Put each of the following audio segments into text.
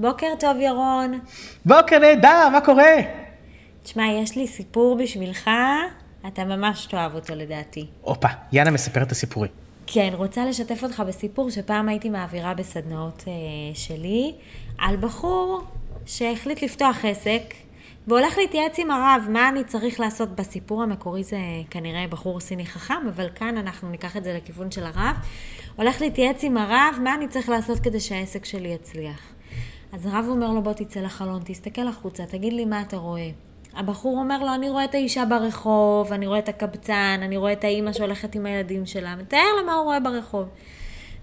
בוקר טוב, ירון. בוקר נהדר, מה קורה? תשמע, יש לי סיפור בשבילך, אתה ממש תאהב אותו לדעתי. הופה, יאנה מספרת את הסיפורים. כן, רוצה לשתף אותך בסיפור שפעם הייתי מעבירה בסדנאות אה, שלי על בחור שהחליט לפתוח עסק והולך להתייעץ עם הרב מה אני צריך לעשות בסיפור המקורי זה כנראה בחור סיני חכם, אבל כאן אנחנו ניקח את זה לכיוון של הרב. הולך להתייעץ עם הרב מה אני צריך לעשות כדי שהעסק שלי יצליח. אז הרב אומר לו בוא תצא לחלון, תסתכל החוצה, תגיד לי מה אתה רואה. הבחור אומר לו, אני רואה את האישה ברחוב, אני רואה את הקבצן, אני רואה את האימא שהולכת עם הילדים שלה, מתאר לה מה הוא רואה ברחוב.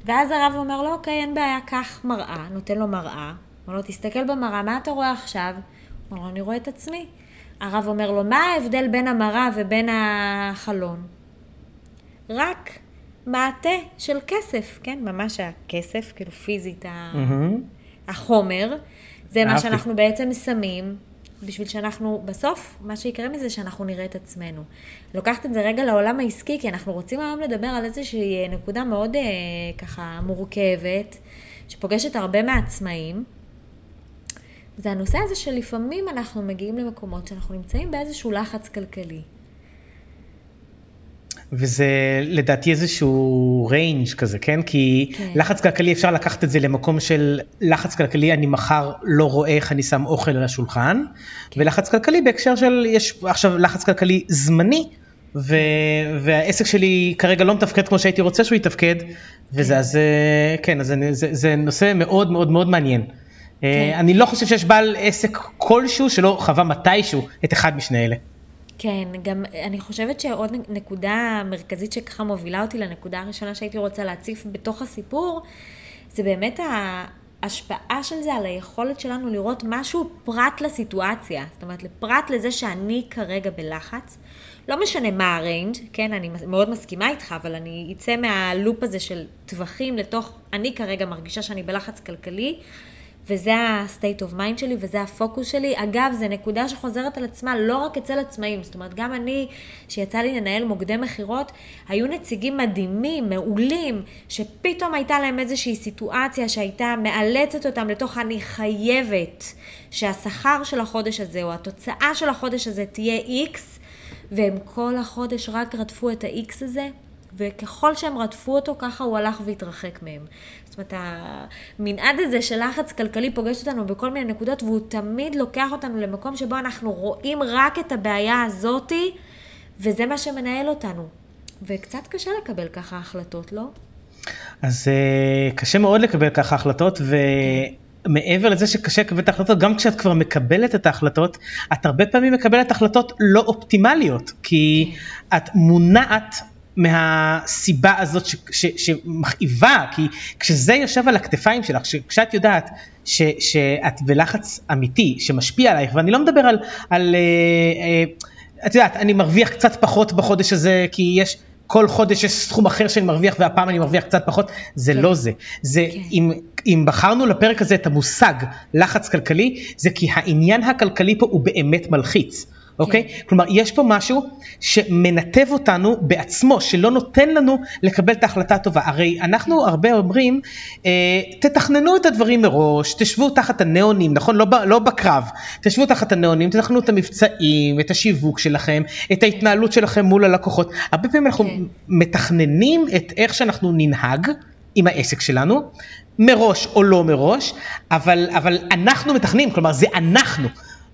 ואז הרב אומר לו, אוקיי, אין בעיה, קח מראה, נותן לו מראה, אומר לו, תסתכל במראה, מה אתה רואה עכשיו? אומר לו, אני רואה את עצמי. הרב אומר לו, מה ההבדל בין המראה ובין החלון? רק מעטה של כסף, כן? ממש הכסף, כאילו פיזית, mm-hmm. החומר. זה מה שאנחנו בעצם שמים בשביל שאנחנו, בסוף, מה שיקרה מזה שאנחנו נראה את עצמנו. לוקחת את זה רגע לעולם העסקי, כי אנחנו רוצים היום לדבר על איזושהי נקודה מאוד אה, ככה מורכבת, שפוגשת הרבה מעצמאים. זה הנושא הזה שלפעמים אנחנו מגיעים למקומות שאנחנו נמצאים באיזשהו לחץ כלכלי. וזה לדעתי איזשהו ריינג' כזה, כן? כי כן. לחץ כלכלי אפשר לקחת את זה למקום של לחץ כלכלי, אני מחר לא רואה איך אני שם אוכל על השולחן, כן. ולחץ כלכלי בהקשר של, יש עכשיו לחץ כלכלי זמני, ו- והעסק שלי כרגע לא מתפקד כמו שהייתי רוצה שהוא יתפקד, וזה כן. אז אה, כן, אז זה, זה, זה נושא מאוד מאוד מאוד מעניין. אה, כן. אני לא חושב שיש בעל עסק כלשהו שלא חווה מתישהו את אחד משני אלה. כן, גם אני חושבת שעוד נקודה מרכזית שככה מובילה אותי לנקודה הראשונה שהייתי רוצה להציף בתוך הסיפור, זה באמת ההשפעה של זה על היכולת שלנו לראות משהו פרט לסיטואציה. זאת אומרת, פרט לזה שאני כרגע בלחץ. לא משנה מה הריינג', כן, אני מאוד מסכימה איתך, אבל אני אצא מהלופ הזה של טווחים לתוך, אני כרגע מרגישה שאני בלחץ כלכלי. וזה ה-state of mind שלי וזה הפוקוס שלי. אגב, זו נקודה שחוזרת על עצמה לא רק אצל עצמאים, זאת אומרת, גם אני, שיצא לי לנהל מוקדי מכירות, היו נציגים מדהימים, מעולים, שפתאום הייתה להם איזושהי סיטואציה שהייתה מאלצת אותם לתוך אני חייבת שהשכר של החודש הזה או התוצאה של החודש הזה תהיה X, והם כל החודש רק רדפו את ה-X הזה, וככל שהם רדפו אותו, ככה הוא הלך והתרחק מהם. זאת אומרת, המנעד הזה של לחץ כלכלי פוגש אותנו בכל מיני נקודות, והוא תמיד לוקח אותנו למקום שבו אנחנו רואים רק את הבעיה הזאתי, וזה מה שמנהל אותנו. וקצת קשה לקבל ככה החלטות, לא? אז uh, קשה מאוד לקבל ככה החלטות, ו... מעבר לזה שקשה לקבל את ההחלטות, גם כשאת כבר מקבלת את ההחלטות, את הרבה פעמים מקבלת החלטות לא אופטימליות, כי כן. את מונעת מהסיבה הזאת ש, ש, שמכאיבה, כי כשזה יושב על הכתפיים שלך, כשאת יודעת ש, שאת בלחץ אמיתי שמשפיע עלייך, ואני לא מדבר על, על אה, אה, את יודעת, אני מרוויח קצת פחות בחודש הזה, כי יש, כל חודש יש סכום אחר שאני מרוויח והפעם אני מרוויח קצת פחות, זה כן. לא זה. זה כן. אם, אם בחרנו לפרק הזה את המושג לחץ כלכלי, זה כי העניין הכלכלי פה הוא באמת מלחיץ. אוקיי? כן. כלומר, יש פה משהו שמנתב אותנו בעצמו, שלא נותן לנו לקבל את ההחלטה הטובה. הרי אנחנו הרבה אומרים, אה, תתכננו את הדברים מראש, תשבו תחת הניאונים, נכון? לא, לא בקרב, תשבו תחת הניאונים, תתכננו את המבצעים, את השיווק שלכם, את ההתנהלות שלכם מול הלקוחות. הרבה פעמים אנחנו כן. מתכננים את איך שאנחנו ננהג. עם העסק שלנו, מראש או לא מראש, אבל, אבל אנחנו מתכננים, כלומר זה אנחנו.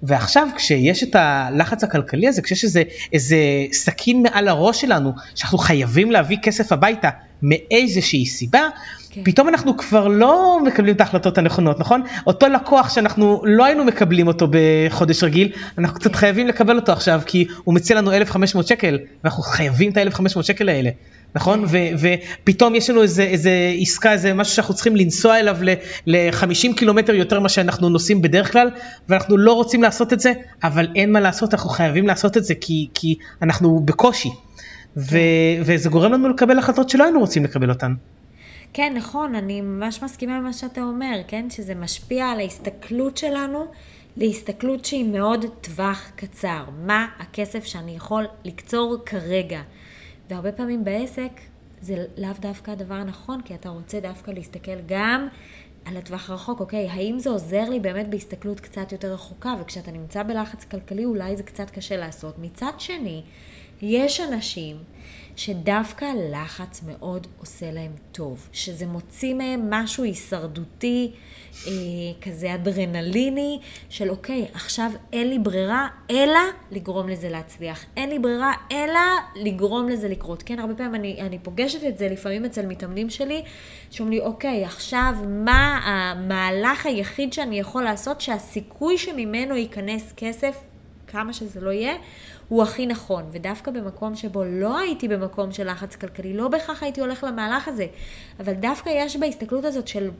ועכשיו כשיש את הלחץ הכלכלי הזה, כשיש איזה, איזה סכין מעל הראש שלנו, שאנחנו חייבים להביא כסף הביתה מאיזושהי סיבה, כן. פתאום אנחנו כבר לא מקבלים את ההחלטות הנכונות, נכון? אותו לקוח שאנחנו לא היינו מקבלים אותו בחודש רגיל, אנחנו קצת כן. חייבים לקבל אותו עכשיו, כי הוא מציע לנו 1,500 שקל, ואנחנו חייבים את ה-1,500 שקל האלה. נכון? ו- ופתאום יש לנו איזה, איזה עסקה, איזה משהו שאנחנו צריכים לנסוע אליו ל-50 קילומטר יותר ממה שאנחנו נוסעים בדרך כלל, ואנחנו לא רוצים לעשות את זה, אבל אין מה לעשות, אנחנו חייבים לעשות את זה כי, כי אנחנו בקושי. ו- כן. וזה גורם לנו לקבל החלטות שלא היינו רוצים לקבל אותן. כן, נכון, אני ממש מסכימה עם מה שאתה אומר, כן? שזה משפיע על ההסתכלות שלנו להסתכלות שהיא מאוד טווח קצר. מה הכסף שאני יכול לקצור כרגע? והרבה פעמים בעסק זה לאו דווקא הדבר הנכון, כי אתה רוצה דווקא להסתכל גם על הטווח הרחוק, אוקיי, האם זה עוזר לי באמת בהסתכלות קצת יותר רחוקה, וכשאתה נמצא בלחץ כלכלי אולי זה קצת קשה לעשות. מצד שני, יש אנשים שדווקא לחץ מאוד עושה להם טוב, שזה מוציא מהם משהו הישרדותי, אה, כזה אדרנליני, של אוקיי, עכשיו אין לי ברירה אלא לגרום לזה להצליח. אין לי ברירה אלא לגרום לזה לקרות. כן, הרבה פעמים אני, אני פוגשת את זה לפעמים אצל מתאמנים שלי, שאומרים לי, אוקיי, עכשיו מה המהלך היחיד שאני יכול לעשות שהסיכוי שממנו ייכנס כסף, כמה שזה לא יהיה, הוא הכי נכון. ודווקא במקום שבו לא הייתי במקום של לחץ כלכלי, לא בהכרח הייתי הולך למהלך הזה, אבל דווקא יש בהסתכלות הזאת של,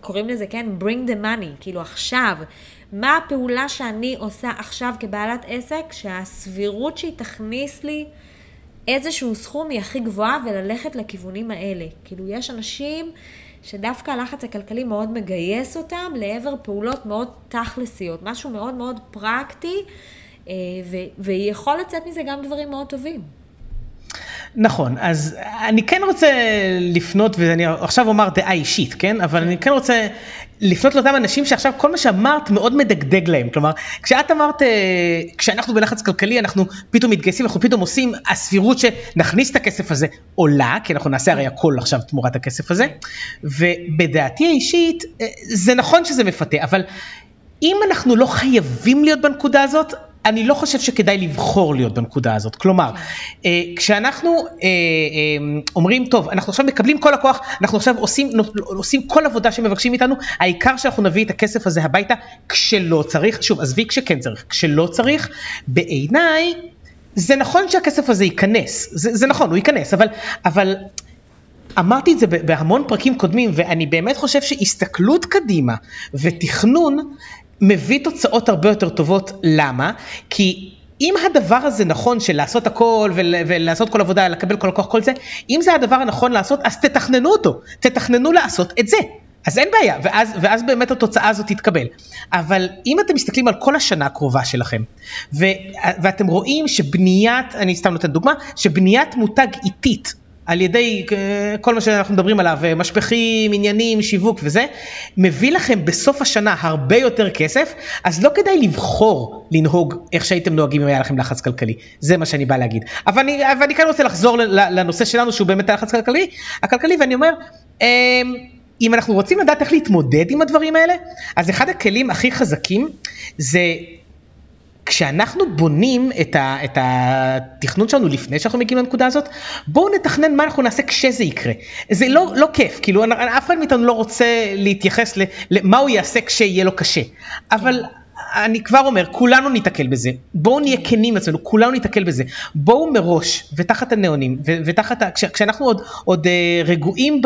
קוראים לזה, כן, bring the money, כאילו עכשיו, מה הפעולה שאני עושה עכשיו כבעלת עסק, שהסבירות שהיא תכניס לי איזשהו סכום היא הכי גבוהה וללכת לכיוונים האלה. כאילו, יש אנשים... שדווקא הלחץ הכלכלי מאוד מגייס אותם לעבר פעולות מאוד תכלסיות, משהו מאוד מאוד פרקטי, ויכול לצאת מזה גם דברים מאוד טובים. נכון, אז אני כן רוצה לפנות, ואני עכשיו אומר דעה אישית, כן? אבל אני כן רוצה לפנות לאותם אנשים שעכשיו כל מה שאמרת מאוד מדגדג להם. כלומר, כשאת אמרת, אה, כשאנחנו בלחץ כלכלי, אנחנו פתאום מתגייסים, אנחנו פתאום עושים, הסבירות שנכניס את הכסף הזה עולה, כי אנחנו נעשה הרי הכל עכשיו תמורת הכסף הזה, ובדעתי האישית, אה, זה נכון שזה מפתה, אבל אם אנחנו לא חייבים להיות בנקודה הזאת, אני לא חושב שכדאי לבחור להיות בנקודה הזאת. כלומר, כן. אה, כשאנחנו אה, אה, אומרים, טוב, אנחנו עכשיו מקבלים כל הכוח, אנחנו עכשיו עושים, עושים כל עבודה שמבקשים מאיתנו, העיקר שאנחנו נביא את הכסף הזה הביתה כשלא צריך, שוב, עזבי כשכן צריך, כשלא צריך, בעיניי, זה נכון שהכסף הזה ייכנס, זה, זה נכון, הוא ייכנס, אבל, אבל אמרתי את זה בהמון פרקים קודמים, ואני באמת חושב שהסתכלות קדימה ותכנון מביא תוצאות הרבה יותר טובות. למה? כי אם הדבר הזה נכון של לעשות הכל ולעשות כל עבודה, לקבל כל הכוח, כל זה, אם זה הדבר הנכון לעשות, אז תתכננו אותו, תתכננו לעשות את זה. אז אין בעיה, ואז, ואז באמת התוצאה הזאת תתקבל. אבל אם אתם מסתכלים על כל השנה הקרובה שלכם, ו, ואתם רואים שבניית, אני סתם נותן דוגמה, שבניית מותג איטית על ידי אה, כל מה שאנחנו מדברים עליו, אה, משפחים, עניינים, שיווק וזה, מביא לכם בסוף השנה הרבה יותר כסף, אז לא כדאי לבחור לנהוג איך שהייתם נוהגים אם היה לכם לחץ כלכלי, זה מה שאני בא להגיד. אבל אני, אבל אני כאן רוצה לחזור לנושא שלנו שהוא באמת הלחץ כלכלי, הכלכלי, ואני אומר, אמ, אם אנחנו רוצים לדעת איך להתמודד עם הדברים האלה, אז אחד הכלים הכי חזקים זה כשאנחנו בונים את, ה, את התכנון שלנו לפני שאנחנו מגיעים לנקודה הזאת, בואו נתכנן מה אנחנו נעשה כשזה יקרה. זה לא, לא כיף, כאילו אף אחד מאיתנו לא רוצה להתייחס למה הוא יעשה כשיהיה לו קשה. אבל אני כבר אומר, כולנו ניתקל בזה. בואו נהיה כנים אצלנו, כולנו ניתקל בזה. בואו מראש, ותחת הנאונים, ותחת, כש, כשאנחנו עוד, עוד אה, רגועים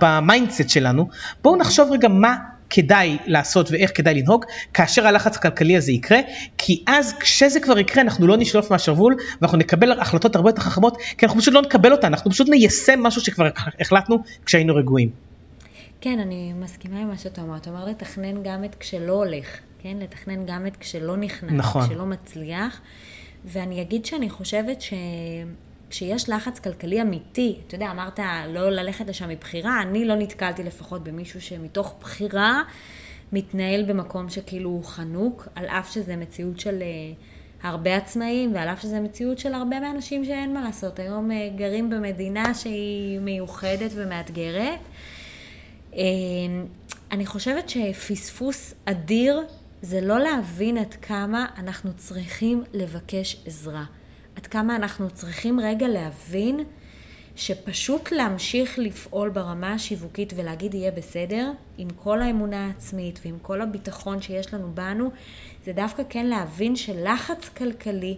ב mindset שלנו, בואו נחשוב רגע מה כדאי לעשות ואיך כדאי לנהוג כאשר הלחץ הכלכלי הזה יקרה כי אז כשזה כבר יקרה אנחנו לא נשלוף מהשרוול ואנחנו נקבל החלטות הרבה יותר חכמות כי אנחנו פשוט לא נקבל אותן אנחנו פשוט ניישם משהו שכבר החלטנו כשהיינו רגועים. כן אני מסכימה עם מה שאתה אומר אתה אומר לתכנן גם את כשלא הולך כן לתכנן גם את כשלא נכנס נכון. כשלא מצליח ואני אגיד שאני חושבת ש... כשיש לחץ כלכלי אמיתי, אתה יודע, אמרת לא ללכת לשם מבחירה, אני לא נתקלתי לפחות במישהו שמתוך בחירה מתנהל במקום שכאילו הוא חנוק, על אף שזה מציאות של uh, הרבה עצמאים, ועל אף שזה מציאות של הרבה מהאנשים שאין מה לעשות. היום uh, גרים במדינה שהיא מיוחדת ומאתגרת. Uh, אני חושבת שפספוס אדיר זה לא להבין עד כמה אנחנו צריכים לבקש עזרה. עד כמה אנחנו צריכים רגע להבין שפשוט להמשיך לפעול ברמה השיווקית ולהגיד יהיה בסדר, עם כל האמונה העצמית ועם כל הביטחון שיש לנו בנו, זה דווקא כן להבין שלחץ כלכלי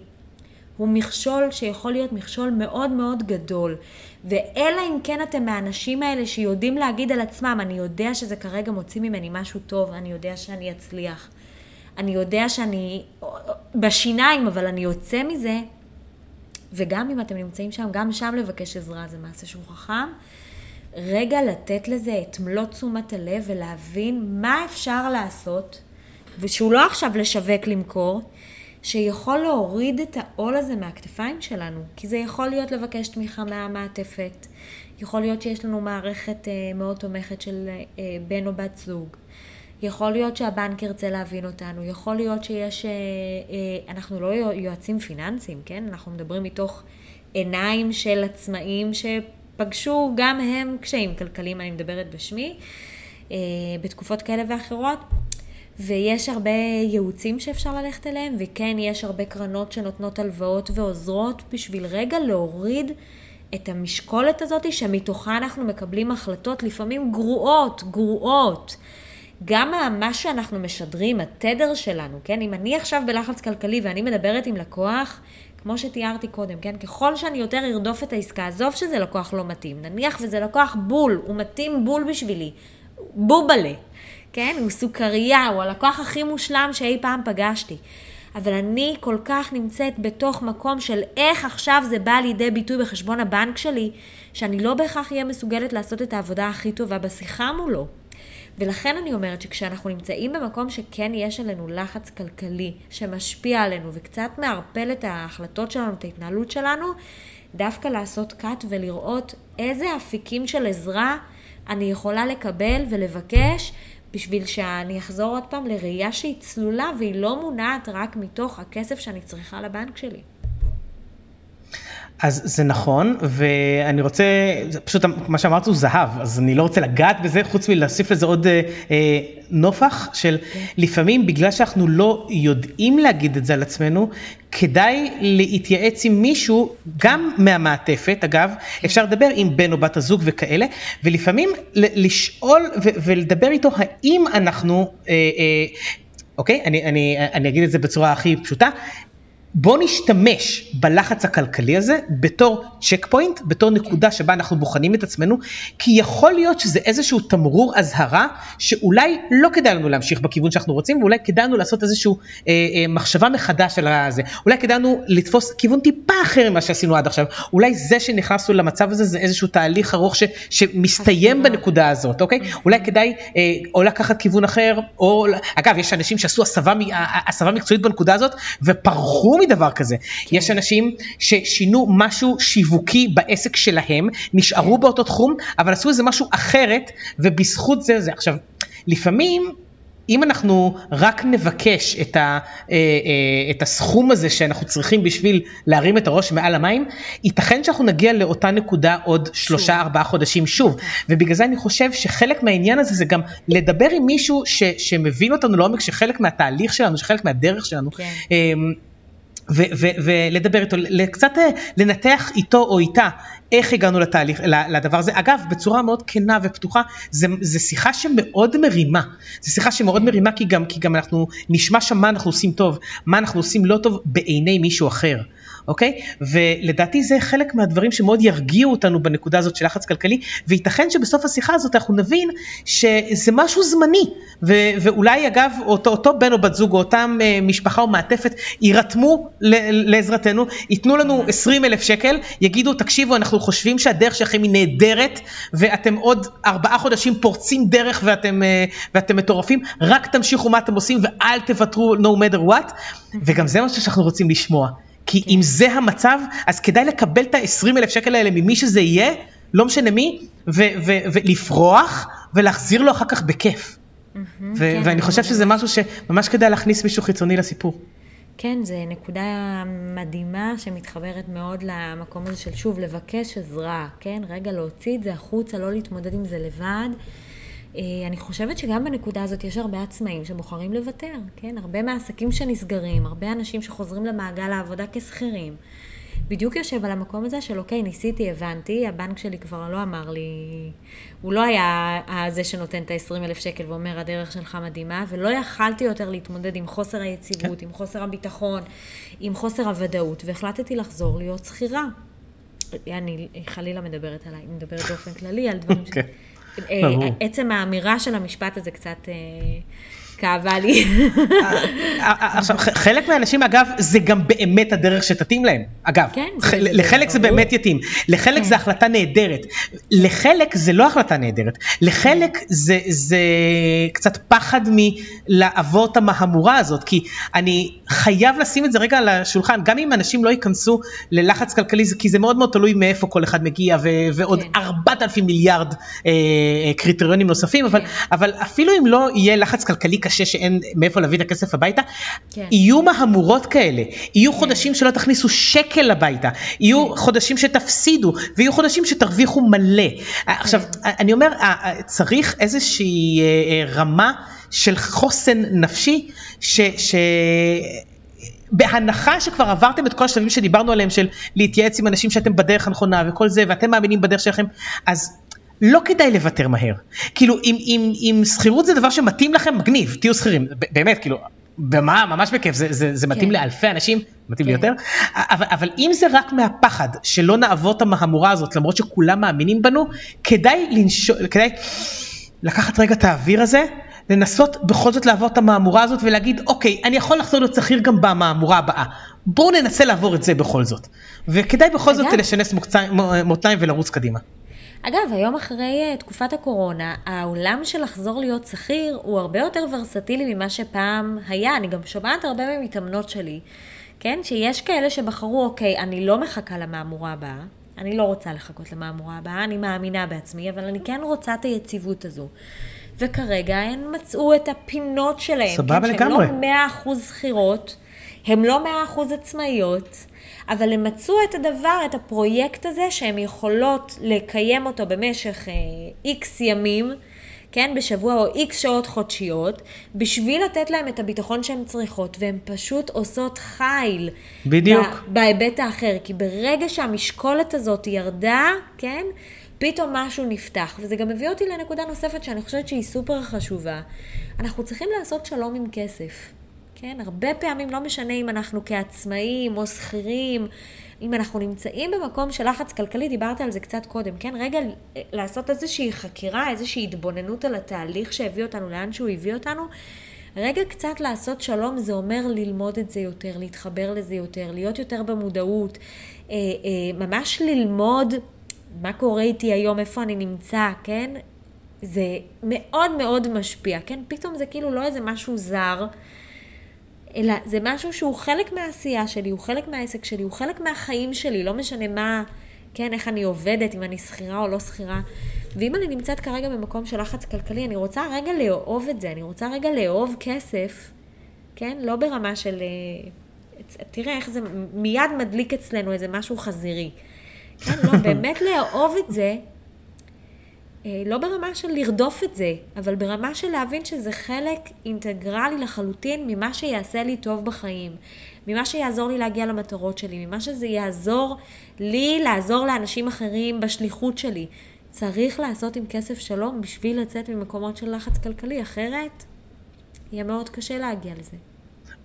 הוא מכשול שיכול להיות מכשול מאוד מאוד גדול. ואלא אם כן אתם מהאנשים האלה שיודעים להגיד על עצמם, אני יודע שזה כרגע מוציא ממני משהו טוב, אני יודע שאני אצליח. אני יודע שאני בשיניים, אבל אני יוצא מזה, וגם אם אתם נמצאים שם, גם שם לבקש עזרה זה מעשה שהוא חכם. רגע לתת לזה את מלוא תשומת הלב ולהבין מה אפשר לעשות, ושהוא לא עכשיו לשווק למכור, שיכול להוריד את העול הזה מהכתפיים שלנו, כי זה יכול להיות לבקש תמיכה מהמעטפת, יכול להיות שיש לנו מערכת אה, מאוד תומכת של אה, בן או בת זוג, יכול להיות שהבנק ירצה להבין אותנו, יכול להיות שיש, אה, אנחנו לא יועצים פיננסיים, כן? אנחנו מדברים מתוך עיניים של עצמאים שפגשו גם הם קשיים כלכליים, אני מדברת בשמי, בתקופות כאלה ואחרות. ויש הרבה ייעוצים שאפשר ללכת אליהם, וכן, יש הרבה קרנות שנותנות הלוואות ועוזרות בשביל רגע להוריד את המשקולת הזאת שמתוכה אנחנו מקבלים החלטות לפעמים גרועות, גרועות. גם מה שאנחנו משדרים, התדר שלנו, כן? אם אני עכשיו בלחץ כלכלי ואני מדברת עם לקוח, כמו שתיארתי קודם, כן? ככל שאני יותר ארדוף את העסקה, עזוב שזה לקוח לא מתאים, נניח וזה לקוח בול, הוא מתאים בול בשבילי, בובלה, כן? הוא סוכריה, הוא הלקוח הכי מושלם שאי פעם פגשתי. אבל אני כל כך נמצאת בתוך מקום של איך עכשיו זה בא לידי ביטוי בחשבון הבנק שלי, שאני לא בהכרח אהיה מסוגלת לעשות את העבודה הכי טובה בשיחה מולו. ולכן אני אומרת שכשאנחנו נמצאים במקום שכן יש עלינו לחץ כלכלי שמשפיע עלינו וקצת מערפל את ההחלטות שלנו, את ההתנהלות שלנו, דווקא לעשות cut ולראות איזה אפיקים של עזרה אני יכולה לקבל ולבקש בשביל שאני אחזור עוד פעם לראייה שהיא צלולה והיא לא מונעת רק מתוך הכסף שאני צריכה לבנק שלי. אז זה נכון, ואני רוצה, פשוט מה שאמרת הוא זהב, אז אני לא רוצה לגעת בזה, חוץ מלהוסיף לזה עוד אה, אה, נופח של okay. לפעמים בגלל שאנחנו לא יודעים להגיד את זה על עצמנו, כדאי להתייעץ עם מישהו, גם מהמעטפת, אגב, okay. אפשר לדבר עם בן או בת הזוג וכאלה, ולפעמים לשאול ולדבר איתו האם אנחנו, אה, אה, אוקיי, אני, אני, אני אגיד את זה בצורה הכי פשוטה, בוא נשתמש בלחץ הכלכלי הזה בתור צ'ק פוינט, בתור נקודה שבה אנחנו בוחנים את עצמנו, כי יכול להיות שזה איזשהו תמרור אזהרה שאולי לא כדאי לנו להמשיך בכיוון שאנחנו רוצים, ואולי כדאי לנו לעשות איזושהי אה, אה, מחשבה מחדש על זה, אולי כדאי לנו לתפוס כיוון טיפה אחר ממה שעשינו עד עכשיו, אולי זה שנכנסנו למצב הזה זה איזשהו תהליך ארוך ש, שמסתיים בנקודה הזאת, אוקיי? אולי כדאי אה, או לקחת כיוון אחר, או אגב יש אנשים שעשו הסבה, הסבה מקצועית בנקודה הזאת ופרחו מדבר כזה. כן. יש אנשים ששינו משהו שיווקי בעסק שלהם, נשארו כן. באותו תחום, אבל עשו איזה משהו אחרת, ובזכות זה זה. עכשיו, לפעמים אם אנחנו רק נבקש את, ה, אה, אה, את הסכום הזה שאנחנו צריכים בשביל להרים את הראש מעל המים, ייתכן שאנחנו נגיע לאותה נקודה עוד שלושה ארבעה חודשים שוב. ובגלל זה אני חושב שחלק מהעניין הזה זה גם לדבר עם מישהו ש, שמבין אותנו לעומק, שחלק מהתהליך שלנו, שחלק מהדרך שלנו. כן. אמ, ולדבר איתו, קצת אה, לנתח איתו או איתה איך הגענו לתהליך, לדבר הזה. אגב, בצורה מאוד כנה ופתוחה, זו שיחה שמאוד מרימה. זו שיחה שמאוד מרימה כי גם, כי גם אנחנו נשמע שם מה אנחנו עושים טוב, מה אנחנו עושים לא טוב בעיני מישהו אחר. אוקיי? ולדעתי זה חלק מהדברים שמאוד ירגיעו אותנו בנקודה הזאת של לחץ כלכלי, וייתכן שבסוף השיחה הזאת אנחנו נבין שזה משהו זמני, ו- ואולי אגב אותו, אותו בן או בת זוג או אותם אה, משפחה או מעטפת יירתמו ל- לעזרתנו, ייתנו לנו 20 אלף שקל, יגידו תקשיבו אנחנו חושבים שהדרך שלכם היא נהדרת, ואתם עוד ארבעה חודשים פורצים דרך ואתם, אה, ואתם מטורפים, רק תמשיכו מה אתם עושים ואל תוותרו no matter what, וגם זה משהו שאנחנו רוצים לשמוע. כי כן. אם זה המצב, אז כדאי לקבל את ה-20 אלף שקל האלה ממי שזה יהיה, לא משנה מי, ולפרוח ולהחזיר לו אחר כך בכיף. כן, ואני חושב שזה משהו שממש כדאי להכניס מישהו חיצוני לסיפור. כן, זו נקודה מדהימה שמתחברת מאוד למקום הזה של שוב, לבקש עזרה, כן? רגע להוציא את זה החוצה, לא להתמודד עם זה לבד. אה, אני חושבת שגם בנקודה הזאת יש הרבה עצמאים שבוחרים לוותר, כן? הרבה מהעסקים שנסגרים, הרבה אנשים שחוזרים למעגל העבודה כשכירים. בדיוק יושב על המקום הזה של אוקיי, ניסיתי, הבנתי, הבנק שלי כבר לא אמר לי, הוא לא היה זה שנותן את ה-20 אלף שקל ואומר, הדרך שלך מדהימה, ולא יכלתי יותר להתמודד עם חוסר היציבות, כן. עם חוסר הביטחון, עם חוסר הוודאות, והחלטתי לחזור להיות שכירה. אני חלילה מדברת עליי, מדברת באופן כללי על דברים okay. ש... אה, עצם האמירה של המשפט הזה קצת... אה, כאבה לי. עכשיו, חלק מהאנשים אגב, זה גם באמת הדרך שתתאים להם. אגב, כן, לחלק זה. באמת יתאים, לחלק כן. זה החלטה נהדרת, לחלק זה לא החלטה נהדרת, לחלק זה, זה קצת פחד מלעבור את המהמורה הזאת, כי אני חייב לשים את זה רגע על השולחן, גם אם אנשים לא ייכנסו ללחץ כלכלי, כי זה מאוד מאוד תלוי מאיפה כל אחד מגיע, ו- ועוד כן. 4,000 מיליארד אה, אה, קריטריונים נוספים, אבל, כן. אבל אפילו אם לא יהיה לחץ כלכלי קשה שאין מאיפה להביא את הכסף הביתה, כן. יהיו מהמורות כאלה, יהיו חודשים שלא תכניסו שקל הביתה, יהיו חודשים שתפסידו, ויהיו חודשים שתרוויחו מלא. עכשיו, אני אומר, צריך איזושהי אה, אה, רמה של חוסן נפשי, ש... ש... בהנחה שכבר עברתם את כל השלבים שדיברנו עליהם של להתייעץ עם אנשים שאתם בדרך הנכונה וכל זה ואתם מאמינים בדרך שלכם אז לא כדאי לוותר מהר כאילו אם, אם, אם שכירות זה דבר שמתאים לכם מגניב תהיו שכירים באמת כאילו במה ממש בכיף זה, זה, זה מתאים כן. לאלפי אנשים מתאים כן. יותר אבל, אבל אם זה רק מהפחד שלא נעבור את המהמורה הזאת למרות שכולם מאמינים בנו כדאי לנשול כדאי לקחת רגע את האוויר הזה, לנסות בכל זאת לעבור את המהמורה הזאת ולהגיד, אוקיי, אני יכול לחזור להיות שכיר גם במהמורה הבאה. בואו ננסה לעבור את זה בכל זאת. וכדאי בכל זאת. לשנס מותניים ולרוץ קדימה. אגב, היום אחרי אה, תקופת הקורונה, העולם של לחזור להיות שכיר הוא הרבה יותר ורסטילי ממה שפעם היה. אני גם שומעת הרבה ממתאמנות שלי, כן? שיש כאלה שבחרו, אוקיי, אני לא מחכה למהמורה הבאה, אני לא רוצה לחכות למהמורה הבאה, אני מאמינה בעצמי, אבל אני כן רוצה את היציבות הזו. וכרגע הן מצאו את הפינות שלהן. סבבה כן, לגמרי. שהן לא 100% שכירות, הן לא 100% עצמאיות, אבל הן מצאו את הדבר, את הפרויקט הזה, שהן יכולות לקיים אותו במשך איקס ימים, כן, בשבוע או איקס שעות חודשיות, בשביל לתת להם את הביטחון שהן צריכות, והן פשוט עושות חיל. בדיוק. בהיבט האחר, כי ברגע שהמשקולת הזאת ירדה, כן, פתאום משהו נפתח. וזה גם מביא אותי לנקודה נוספת שאני חושבת שהיא סופר חשובה. אנחנו צריכים לעשות שלום עם כסף. כן, הרבה פעמים לא משנה אם אנחנו כעצמאים או שכירים, אם אנחנו נמצאים במקום של לחץ כלכלי, דיברת על זה קצת קודם, כן? רגע לעשות איזושהי חקירה, איזושהי התבוננות על התהליך שהביא אותנו לאן שהוא הביא אותנו. רגע קצת לעשות שלום זה אומר ללמוד את זה יותר, להתחבר לזה יותר, להיות יותר במודעות, אה, אה, ממש ללמוד מה קורה איתי היום, איפה אני נמצא, כן? זה מאוד מאוד משפיע, כן? פתאום זה כאילו לא איזה משהו זר, אלא זה משהו שהוא חלק מהעשייה שלי, הוא חלק מהעסק שלי, הוא חלק מהחיים שלי, לא משנה מה, כן, איך אני עובדת, אם אני שכירה או לא שכירה. ואם אני נמצאת כרגע במקום של לחץ כלכלי, אני רוצה רגע לאהוב את זה, אני רוצה רגע לאהוב כסף, כן? לא ברמה של... אה, תראה איך זה מיד מדליק אצלנו איזה משהו חזירי. כן, לא, באמת לאהוב את זה, לא ברמה של לרדוף את זה, אבל ברמה של להבין שזה חלק אינטגרלי לחלוטין ממה שיעשה לי טוב בחיים, ממה שיעזור לי להגיע למטרות שלי, ממה שזה יעזור לי לעזור לאנשים אחרים בשליחות שלי. צריך לעשות עם כסף שלום בשביל לצאת ממקומות של לחץ כלכלי, אחרת יהיה מאוד קשה להגיע לזה.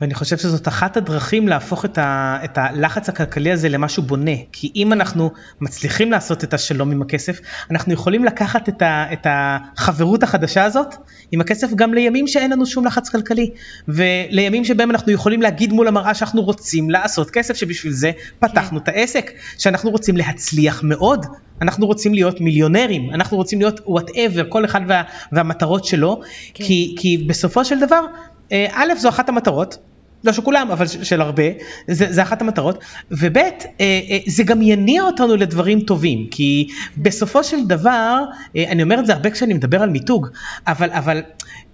ואני חושב שזאת אחת הדרכים להפוך את, ה, את הלחץ הכלכלי הזה למשהו בונה. כי אם אנחנו מצליחים לעשות את השלום עם הכסף, אנחנו יכולים לקחת את, ה, את החברות החדשה הזאת עם הכסף גם לימים שאין לנו שום לחץ כלכלי. ולימים שבהם אנחנו יכולים להגיד מול המראה שאנחנו רוצים לעשות כסף, שבשביל זה פתחנו את העסק. שאנחנו רוצים להצליח מאוד. אנחנו רוצים להיות מיליונרים, אנחנו רוצים להיות וואטאבר, כל אחד וה, והמטרות שלו. כן. כי, כי בסופו של דבר, א', זו אחת המטרות, לא של כולם, אבל של, הרבה, זה, זה אחת המטרות, וב', אה, אה, זה גם יניע אותנו לדברים טובים, כי בסופו של דבר, אה, אני אומר את זה הרבה כשאני מדבר על מיתוג, אבל, אבל אה,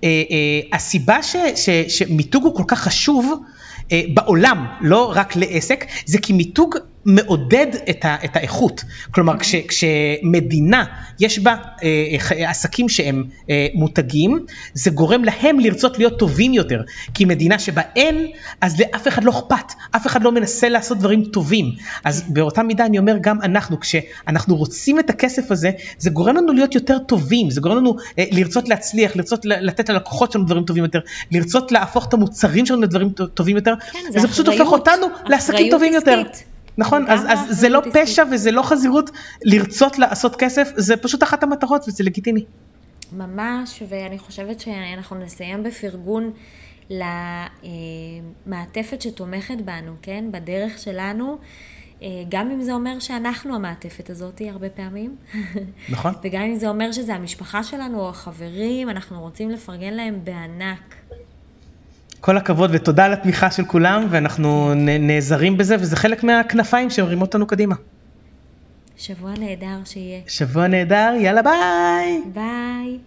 אה, הסיבה ש, ש, שמיתוג הוא כל כך חשוב, אה, בעולם, לא רק לעסק, זה כי מיתוג מעודד את, ה, את האיכות. כלומר, כש, כשמדינה יש בה אה, עסקים שהם אה, מותגים, זה גורם להם לרצות להיות טובים יותר. כי מדינה שבה אין, אז לאף אחד לא אכפת, אף אחד לא מנסה לעשות דברים טובים. אז באותה מידה אני אומר גם אנחנו, כשאנחנו רוצים את הכסף הזה, זה גורם לנו להיות יותר טובים, זה גורם לנו אה, לרצות להצליח, לרצות לתת ללקוחות שלנו דברים טובים יותר, לרצות להפוך את המוצרים שלנו לדברים טובים יותר, כן, וזה פשוט הופך אותנו לעסקים טובים יותר. נכון, אז, אז זה לא. פשע וזה לא חזירות לרצות לעשות כסף, זה פשוט אחת המטרות וזה לגיטימי. ממש, ואני חושבת שאנחנו נסיים בפרגון למעטפת שתומכת בנו, כן? בדרך שלנו. אה, גם אם זה אומר שאנחנו המעטפת הזאת הרבה פעמים. נכון. וגם אם זה אומר שזה המשפחה שלנו או החברים, אנחנו רוצים לפרגן להם בענק. כל הכבוד ותודה על התמיכה של כולם, ואנחנו נעזרים בזה, וזה חלק מהכנפיים שמרימות אותנו קדימה. שבוע נהדר שיהיה. שבוע נהדר, יאללה ביי! ביי.